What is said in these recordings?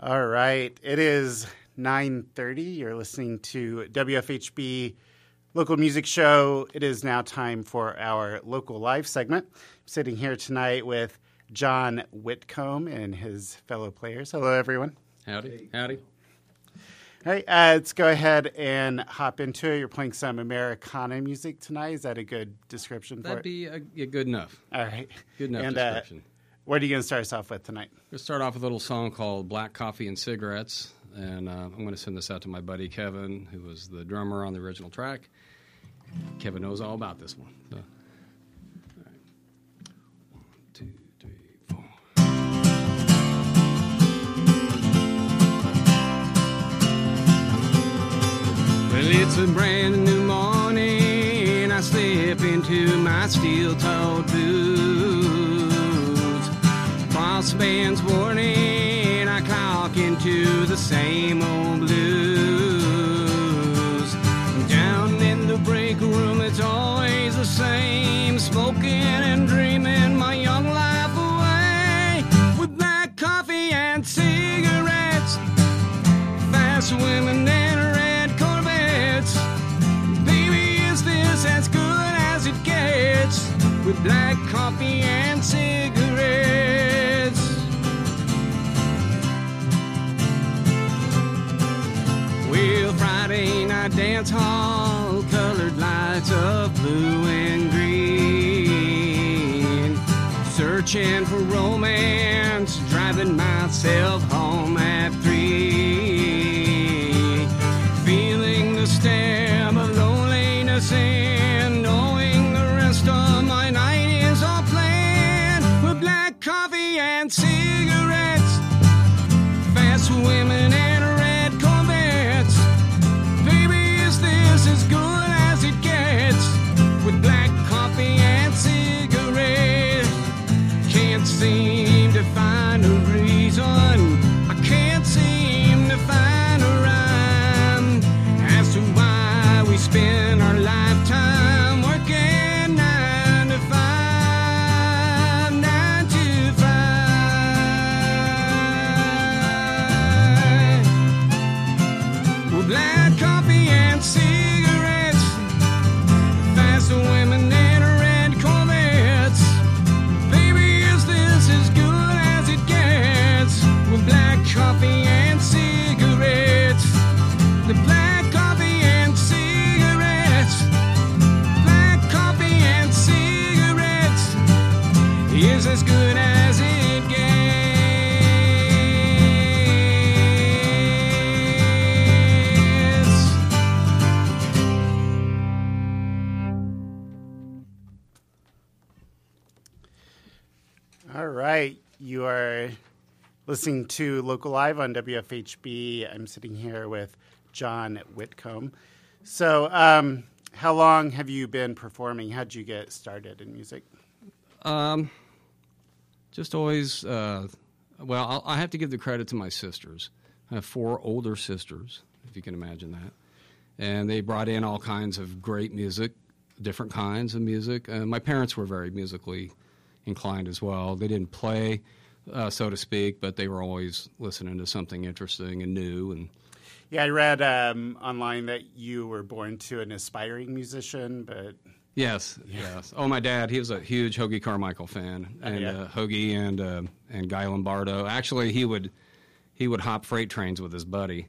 All right. It is 9:30. You're listening to WFHB local music show. It is now time for our local live segment. I'm sitting here tonight with John Whitcomb and his fellow players. Hello everyone. Howdy. Howdy. All right, uh, let's go ahead and hop into it. You're playing some Americana music tonight. Is that a good description for That'd it? be a, yeah, good enough. All right. Good enough And, uh, description. What are you going to start us off with tonight? We'll start off with a little song called Black Coffee and Cigarettes. And uh, I'm going to send this out to my buddy Kevin, who was the drummer on the original track. Kevin knows all about this one. So. Well, it's a brand new morning. I slip into my steel-toed boots. Crossbands warning. I clock into the same old blues. Down in the break room, it's always the same. Smoking and dreaming my young life away with black coffee and cigarettes fast women and red Corvettes. Baby, is this as good as it gets with black coffee and cigarettes? Dance hall, colored lights of blue and green. Searching for romance, driving myself home listening to Local Live on WFHB. I'm sitting here with John Whitcomb. So, um, how long have you been performing? How'd you get started in music? Um, just always. Uh, well, I'll, I have to give the credit to my sisters. I have four older sisters, if you can imagine that, and they brought in all kinds of great music, different kinds of music. Uh, my parents were very musically inclined as well. They didn't play, uh, so to speak, but they were always listening to something interesting and new. And Yeah, I read um, online that you were born to an aspiring musician, but Yes, yes. Oh, my dad, he was a huge Hoagy Carmichael fan, and yeah. uh, Hoagy and uh, and Guy Lombardo. Actually, he would he would hop freight trains with his buddy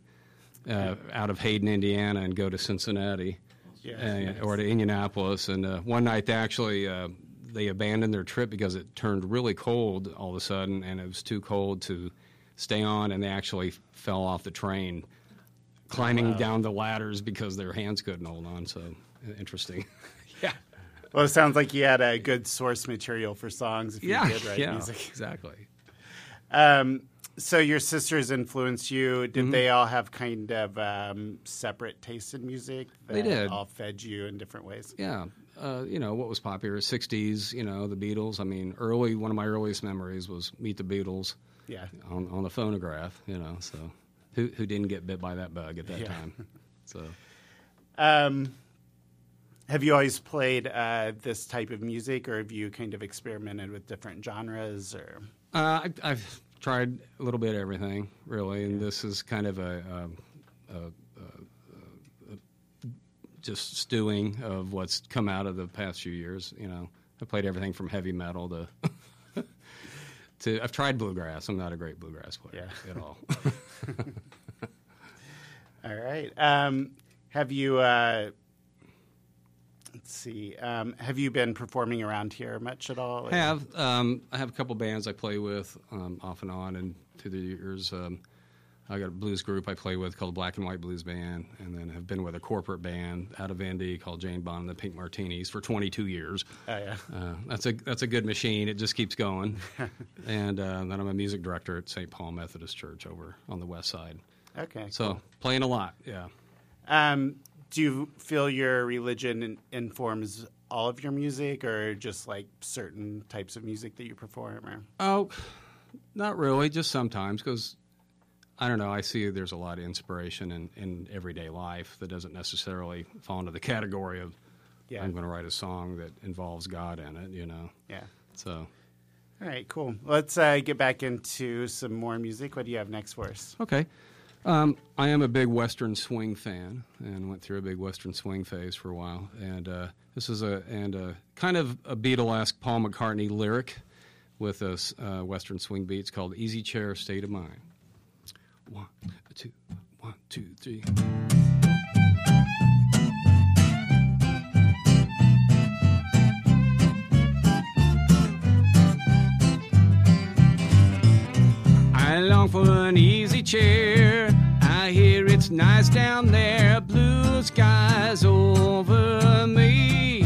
uh, out of Hayden, Indiana, and go to Cincinnati Yeah. uh, or to Indianapolis. And uh, one night, they actually uh, they abandoned their trip because it turned really cold all of a sudden, and it was too cold to stay on, and they actually fell off the train, climbing down the ladders because their hands couldn't hold on. So interesting. yeah. well, it sounds like you had a good source material for songs if you Yeah, did write yeah, music. exactly. Um, so your sisters influenced you. Did Mm-hmm. they all have kind of um, separate tastes in music? That They did. All fed you in different ways. Yeah, uh, you know what was popular? '60s, you know the Beatles. I mean, early one of my earliest memories was Meet the Beatles Yeah. on, on the phonograph. You know, so who who didn't get bit by that bug at that Yeah. time? So Um, have you always played uh, this type of music, or have you kind of experimented with different genres? Or uh, I, I've tried a little bit of everything, really, and this is kind of a, um, a, a just stewing of what's come out of the past few years. You know, I played everything from heavy metal to. to I've tried bluegrass. I'm not a great bluegrass player Yeah. at all. All right. Um, have you? Uh, let's see. Um, have you been performing around here much at all? I have um, I have a couple bands I play with um, off and on, and through the years, um, I got a blues group I play with called Black and White Blues Band, and then have been with a corporate band out of Indy called Jane Bond and the Pink Martinis for 22 years. Oh yeah. Uh, that's a that's a good machine. It just keeps going. and uh, then I'm a music director at St. Paul Methodist Church over on the west side. Okay. So playing a lot, yeah. Um, do you feel your religion informs all of your music, or just like certain types of music that you perform? Or Oh, not really. Just sometimes, because I don't know. I see there's a lot of inspiration in, in everyday life that doesn't necessarily fall into the category of Yeah. I'm going to write a song that involves God in it. You know, yeah. so All right. Cool. Let's uh, get back into some more music. What do you have next for us? okay. Um, I am a big Western swing fan, and went through a big Western swing phase for a while. And uh, this is a and a kind of a Beatlesque Paul McCartney lyric with a uh, Western swing beats called "Easy Chair State of Mind." One, two, one, two, three. I long for an easy chair. I hear it's nice down there, blue skies over me.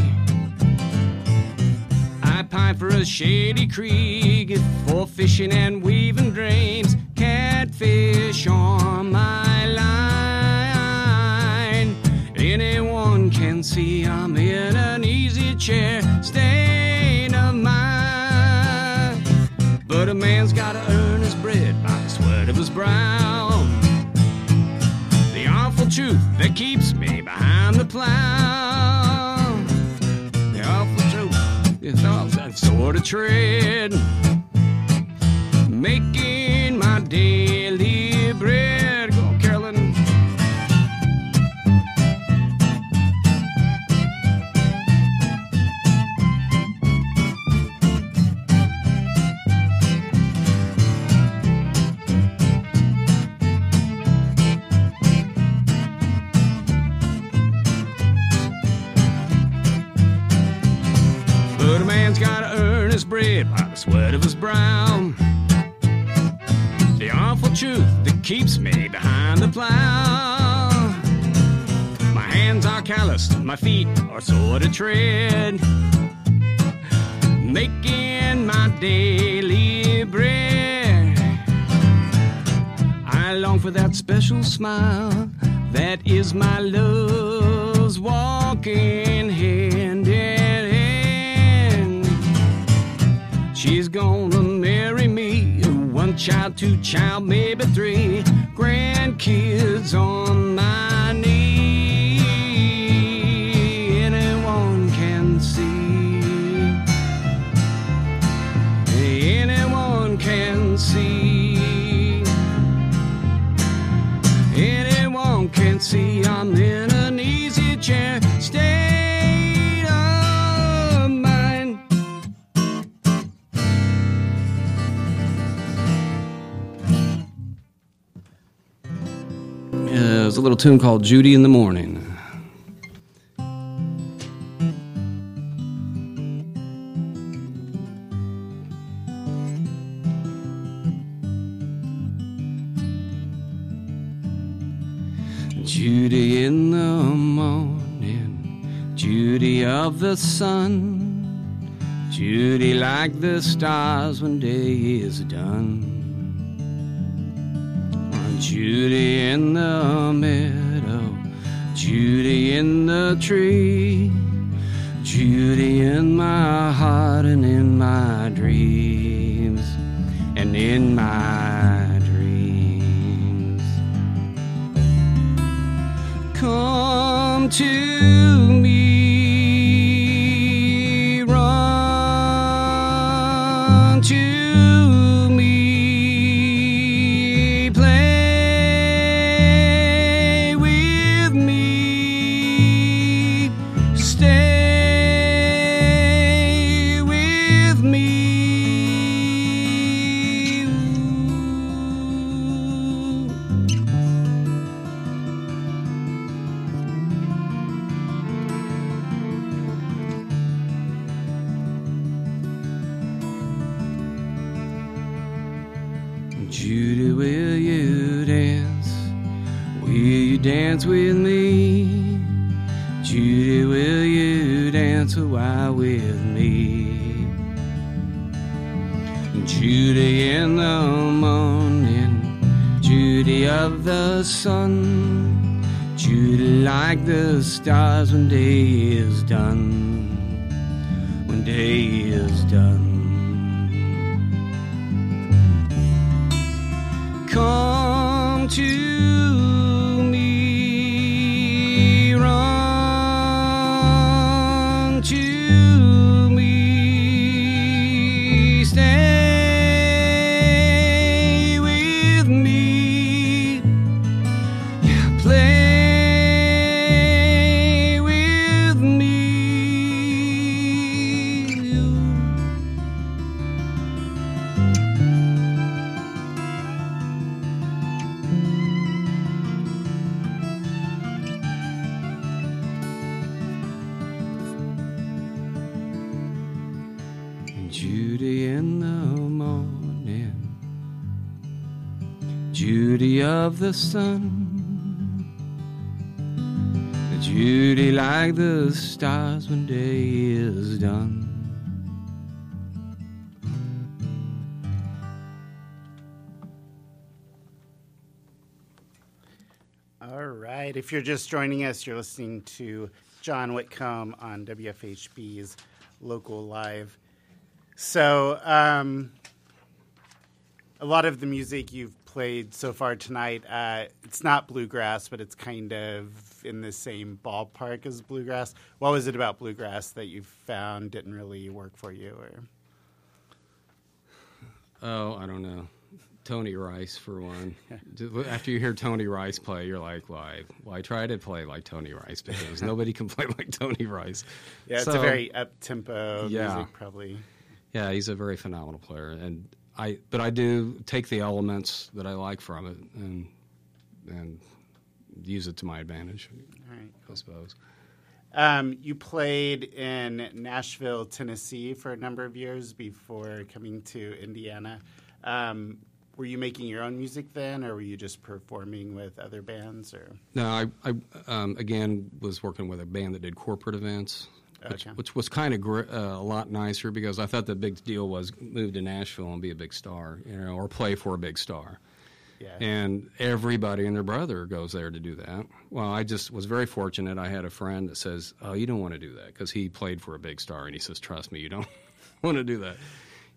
I pine for a shady creek for fishing and weaving dreams. Catfish on my line. Anyone can see I'm in an easy chair, state of mind. But a man's gotta earn his bread by the sweat of his brow. The awful truth that keeps me behind the plow. The awful truth is all that sort of tread. Making man's gotta earn his bread by the sweat of his brow. The awful truth that keeps me behind the plow. My hands are calloused, my feet are sore to tread. Making my daily bread. I long for that special smile that is my love's walking hand She's gonna marry me, one child, two child, maybe three grandkids on my knee. Little tune called "Judy in the Morning." Judy in the morning, Judy of the sun, Judy like the stars when day is done. Judy in the meadow, Judy in the tree, Judy in my heart and in my dreams, and in my dreams. Come to Judy, will you dance? Will you dance with me? Judy, will you dance a while with me? Judy in the morning, Judy of the sun, Judy like the stars when day is done, when day to the sun, Judy like the stars when day is done. All right. If you're just joining us, you're listening to John Whitcomb on WFHB's Local Live. So, um, a lot of the music you've played so far tonight, uh, it's not bluegrass, but it's kind of in the same ballpark as bluegrass. What was it about bluegrass that you found didn't really work for you? Or Oh, I don't know. Tony Rice for one. After you hear Tony Rice play, you're like, "Well, I, well, try to play like Tony Rice because nobody can play like Tony Rice." yeah, it's a very up tempo Yeah. music, probably. Yeah, he's a very phenomenal player, and I. But I do take the elements that I like from it and and use it to my advantage, All right. I suppose. Um, you played in Nashville, Tennessee for a number of years before coming to Indiana. Um, were you making your own music then, or were you just performing with other bands? Or No, I, I um, again was working with a band that did corporate events, which, Okay. which was kind of gr- uh, a lot nicer because I thought the big deal was move to Nashville and be a big star, you know, or play for a big star. yeah, And everybody and their brother goes there to do that. Well, I just was very fortunate. I had a friend that says, "Oh, you don't want to do that," because he played for a big star, and he says, "Trust me, you don't want to do that."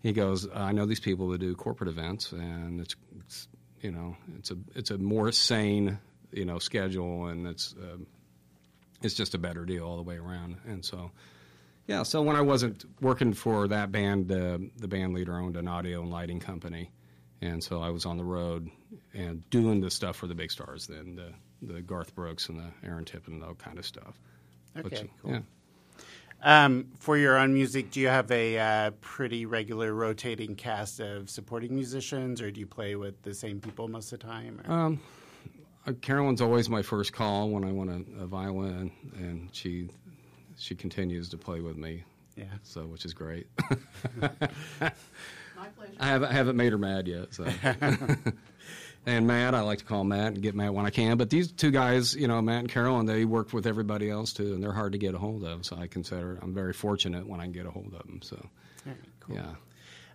He goes, "I know these people that do corporate events, and it's, it's you know, it's a it's a more sane, you know, schedule, and it's um, it's just a better deal all the way around." And so. Yeah, so when I wasn't working for that band, uh, the band leader owned an audio and lighting company, and so I was on the road and doing the stuff for the big stars, then the the Garth Brooks and the Aaron Tippin and that kind of stuff. Which- Okay, cool. Yeah. Um, for your own music, do you have a uh, pretty regular rotating cast of supporting musicians, or do you play with the same people most of the time? Or- uh, Carolyn's always my first call when I want a, a violin, and she she continues to play with me, yeah. so which is great. I haven't I haven't made her mad yet. So. and Matt, I like to call Matt and get Matt when I can. But these two guys, you know, Matt and Carolyn, they work with everybody else too, and they're hard to get a hold of. So I consider I'm very fortunate when I can get a hold of them. So All right, cool. yeah.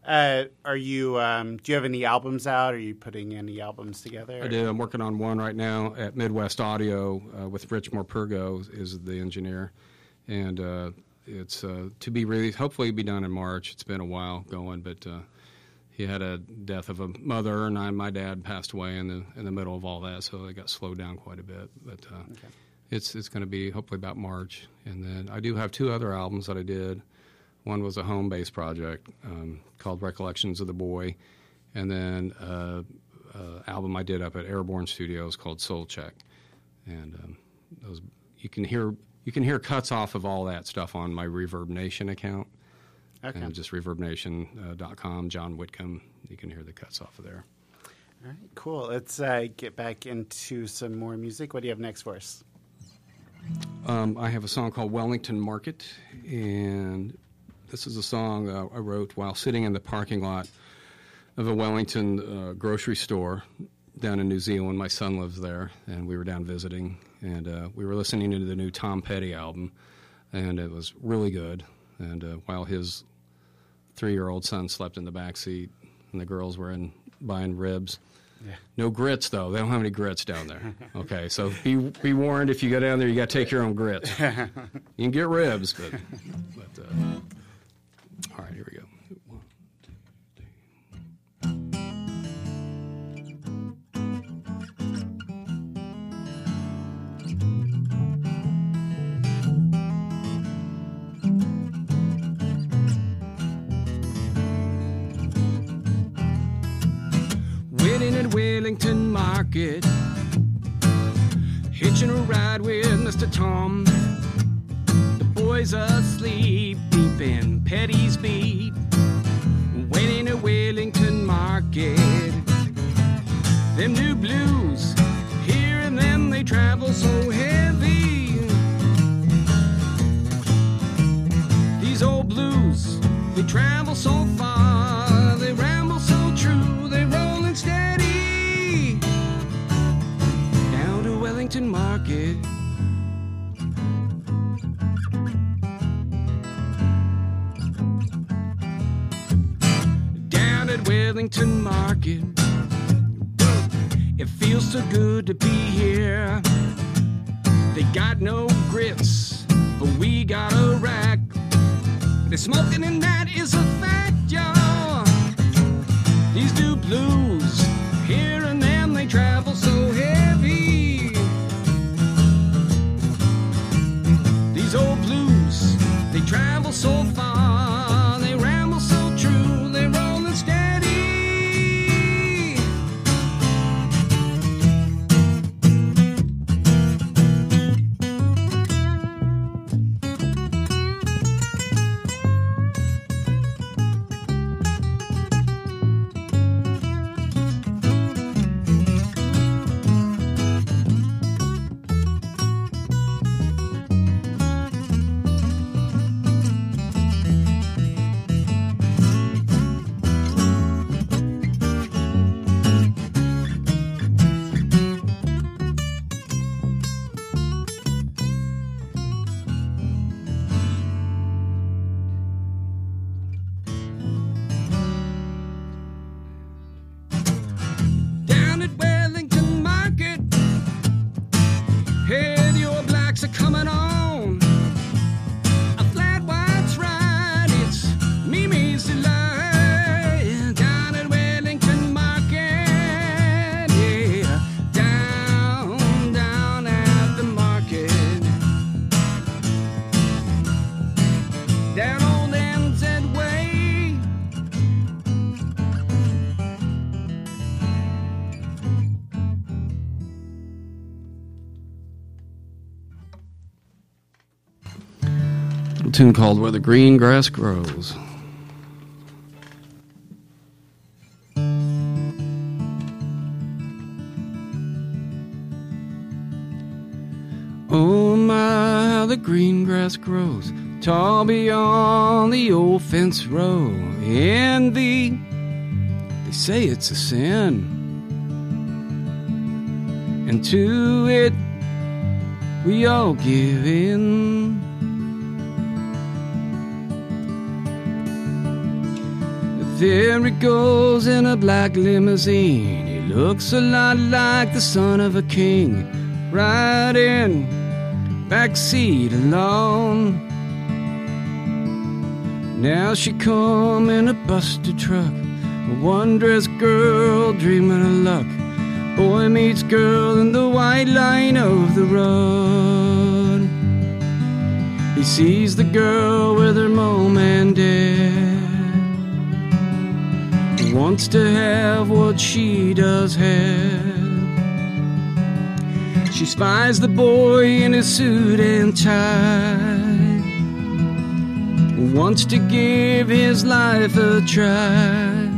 Uh, are you? Um, do you have any albums out? Are you putting any albums together? I do. I'm working on one right now at Midwest Audio uh, with Rich Morpurgo is the engineer, and uh, it's uh, to be released. Hopefully, be done in March. It's been a while going, but uh, he had a death of a mother, and I, my dad passed away in the in the middle of all that, so it got slowed down quite a bit. But uh, it's it's going to be hopefully about March, and then I do have two other albums that I did. One was a home based project um, called Recollections of the Boy, and then uh, uh, album I did up at Airborne Studios called Soul Check, and um, those you can hear you can hear cuts off of all that stuff on my Reverb Nation account, Okay. and just ReverbNation.com, John Whitcomb. You can hear the cuts off of there. All right, cool. Let's uh, get back into some more music. What do you have next for us? Um, I have a song called Wellington Market, and this is a song uh, I wrote while sitting in the parking lot of a Wellington uh, grocery store down in New Zealand. My son lives there, and we were down visiting, and uh, we were listening to the new Tom Petty album, and it was really good. And uh, while his three-year-old son slept in the back seat, and the girls were in buying ribs. Yeah. No grits though. They don't have any grits down there. Okay, so be be warned if you go down there, you got to take your own grits. you can get ribs, but but uh, all right, here we go. Waiting at Wellington Market, hitching a ride with Mr. Tom. The boys asleep, deep in Petty's beat. Waiting at Wellington Market, them new blues, called "Where the Green Grass Grows." Oh my, how the green grass grows tall beyond the old fence row. Envy, they say it's a sin, and to it we all give in. There it goes in a black limousine. He looks a lot like the son of a king, riding backseat alone. Now she come in a busted truck, a one-dress girl dreaming of luck. Boy meets girl in the white line of the road. He sees the girl with her mom and dad wants to have what she does have. She spies the boy in his suit and tie, wants to give his life a try.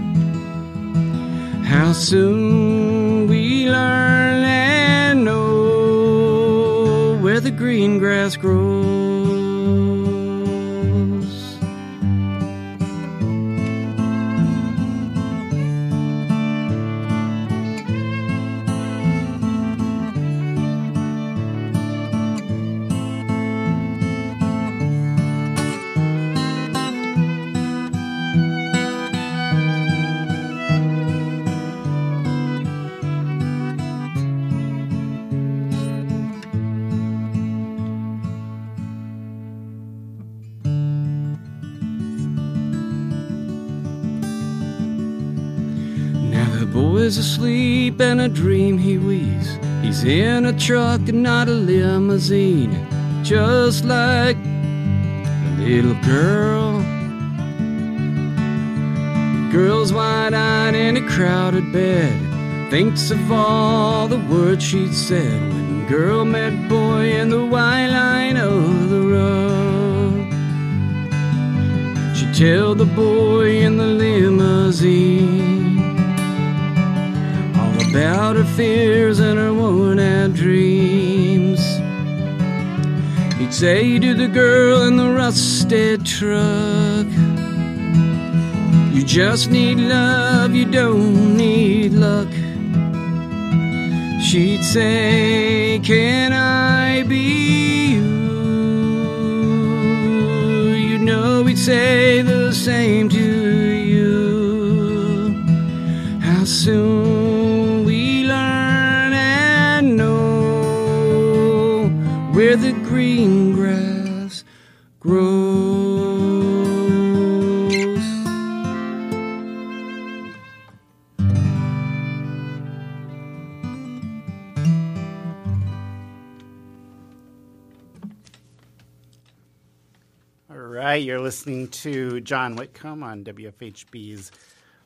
How soon we learn and know where the green grass grows. Is asleep and a dream he weaves. He's in a truck and not a limousine, just like a little girl. Girl's wide eyed in a crowded bed, thinks of all the words she'd said when girl met boy in the white line of the road. She'd tell the boy in the limousine about her fears and her worn out dreams. He'd say to the girl in the rusted truck, You just need love, you don't need luck. She'd say, Can I be you? You know, he'd say the same to you. How soon listening to John Whitcomb on WFHB's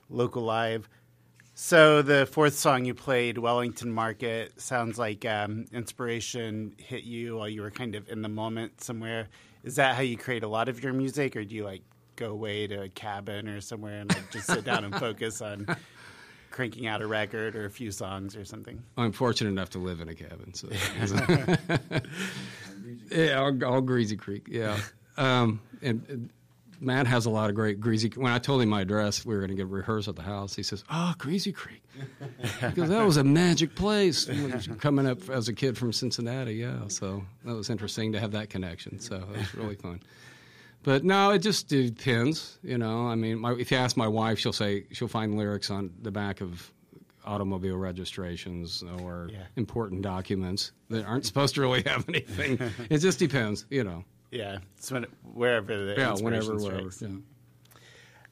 Local Live. So the fourth song you played, Wellington Market, sounds like um, inspiration hit you while you were kind of in the moment somewhere. Is that how you create a lot of your music, or do you like go away to a cabin or somewhere and like just sit down and focus on cranking out a record or a few songs or something? I'm fortunate enough to live in a cabin, so yeah, all, all Greasy Creek, yeah. Um, and, and Matt has a lot of great Greasy. When I told him my address, we were going to get rehearsed at the house. He says, "Oh, Greasy Creek," because that was a magic place. Coming up as a kid from Cincinnati, yeah. So that was interesting to have that connection. So it was really fun. But no, it just depends. You know, I mean, my, if you ask my wife, she'll say she'll find lyrics on the back of automobile registrations or Yeah. important documents that aren't supposed to really have anything. it just depends, you know. Yeah, it's when, wherever the Yeah, whenever, wherever. Yeah.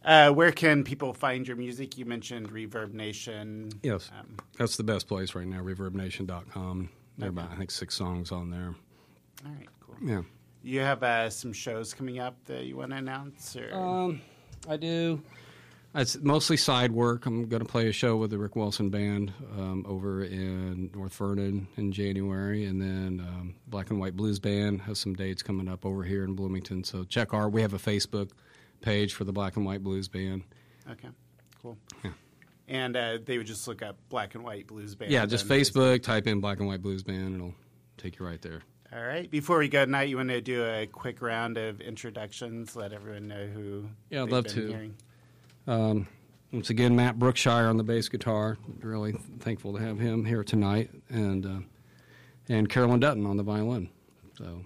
Uh, where can people find your music? You mentioned Reverb Nation. Yes, Um, that's the best place right now. ReverbNation.com. There are about I think six songs on there. all right, cool. Yeah. You have uh, some shows coming up that you want to announce, or Um, I do. It's mostly side work. I'm going to play a show with the Rick Wilson Band um, over in North Vernon in January, and then um, Black and White Blues Band has some dates coming up over here in Bloomington. So check our. We have a Facebook page for the Black and White Blues Band. okay, cool. Yeah. And uh, they would just look up Black and White Blues Band. Yeah, just Facebook. Type in Black and White Blues Band, and it'll take you right there. All right. Before we go tonight, you want to do a quick round of introductions. Let everyone know who. Yeah, I'd love to. Hearing. Um, once again, Matt Brookshire on the bass guitar. Really thankful to have him here tonight, and uh, and Carolyn Dutton on the violin. So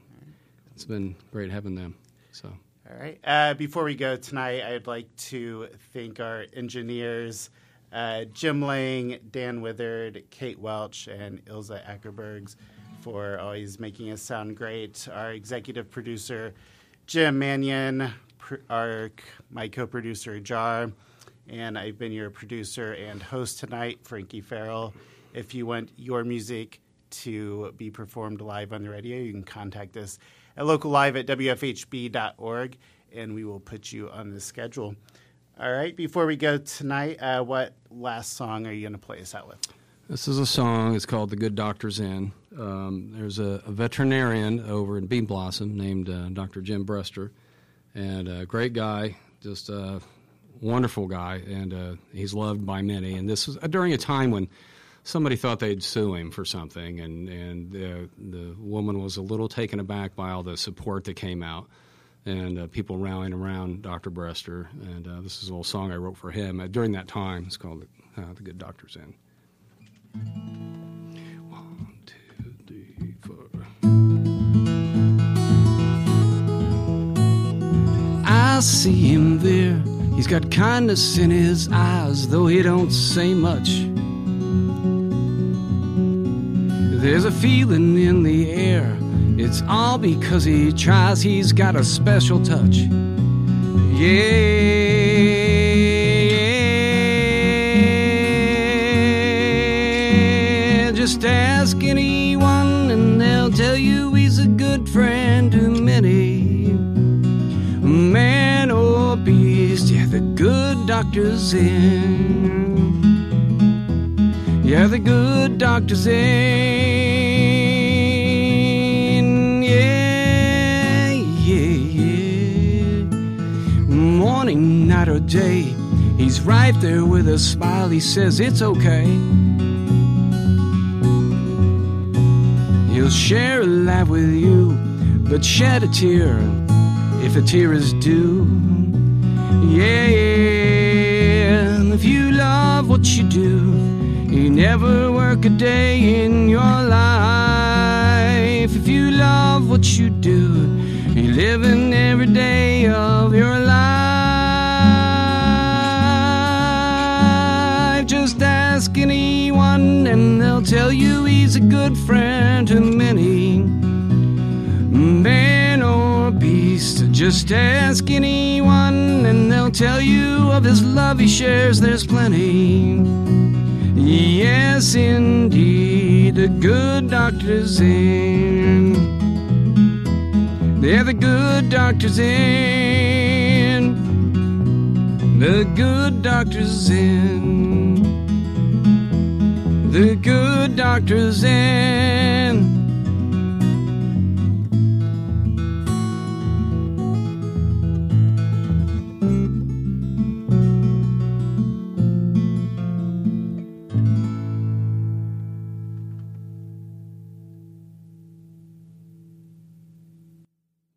it's been great having them. So All right. Uh, before we go tonight, I'd like to thank our engineers, uh, Jim Lang, Dan Withered, Kate Welch, and Ilze Akerbergs, for always making us sound great. Our executive producer, Jim Mannion, our my co-producer Jar, and I've been your producer and host tonight, Frankie Farrell. If you want your music to be performed live on the radio, you can contact us at locallive at wfhb.org, and we will put you on the schedule. All right. Before we go tonight, uh, what last song are you going to play us out with? this is a song. It's called "The Good Doctor's In." Um, there's a, a veterinarian over in Bean Blossom named uh, Dr. Jim Brester, and a great guy, just a wonderful guy, and uh, he's loved by many. And this was during a time when somebody thought they'd sue him for something, and and the the woman was a little taken aback by all the support that came out, and uh, people rallying around Dr. Brester. And uh, this is a little song I wrote for him uh, during that time. It's called uh, "The Good Doctor's In." See him there. He's got kindness in his eyes, though he don't say much. There's a feeling in the air. It's all because he tries. He's got a special touch. Yeah. just ask anyone and they'll tell you he's a good friend to many. Doctor's in. Yeah, the good doctor's in. Yeah, yeah, yeah. Morning, night, or day, he's right there with a smile. He says it's okay. He'll share a laugh with you, but shed a tear if a tear is due. Yeah, yeah. What you do, you never work a day in your life. If you love what you do, you live in every day of your life. Just ask anyone, and they'll tell you he's a good friend to many. Man or beast, just ask anyone, and they'll tell you of his love he shares, there's plenty. Yes, indeed, the good doctor's in. They're the good doctor's in. The good doctor's in. The good doctor's in.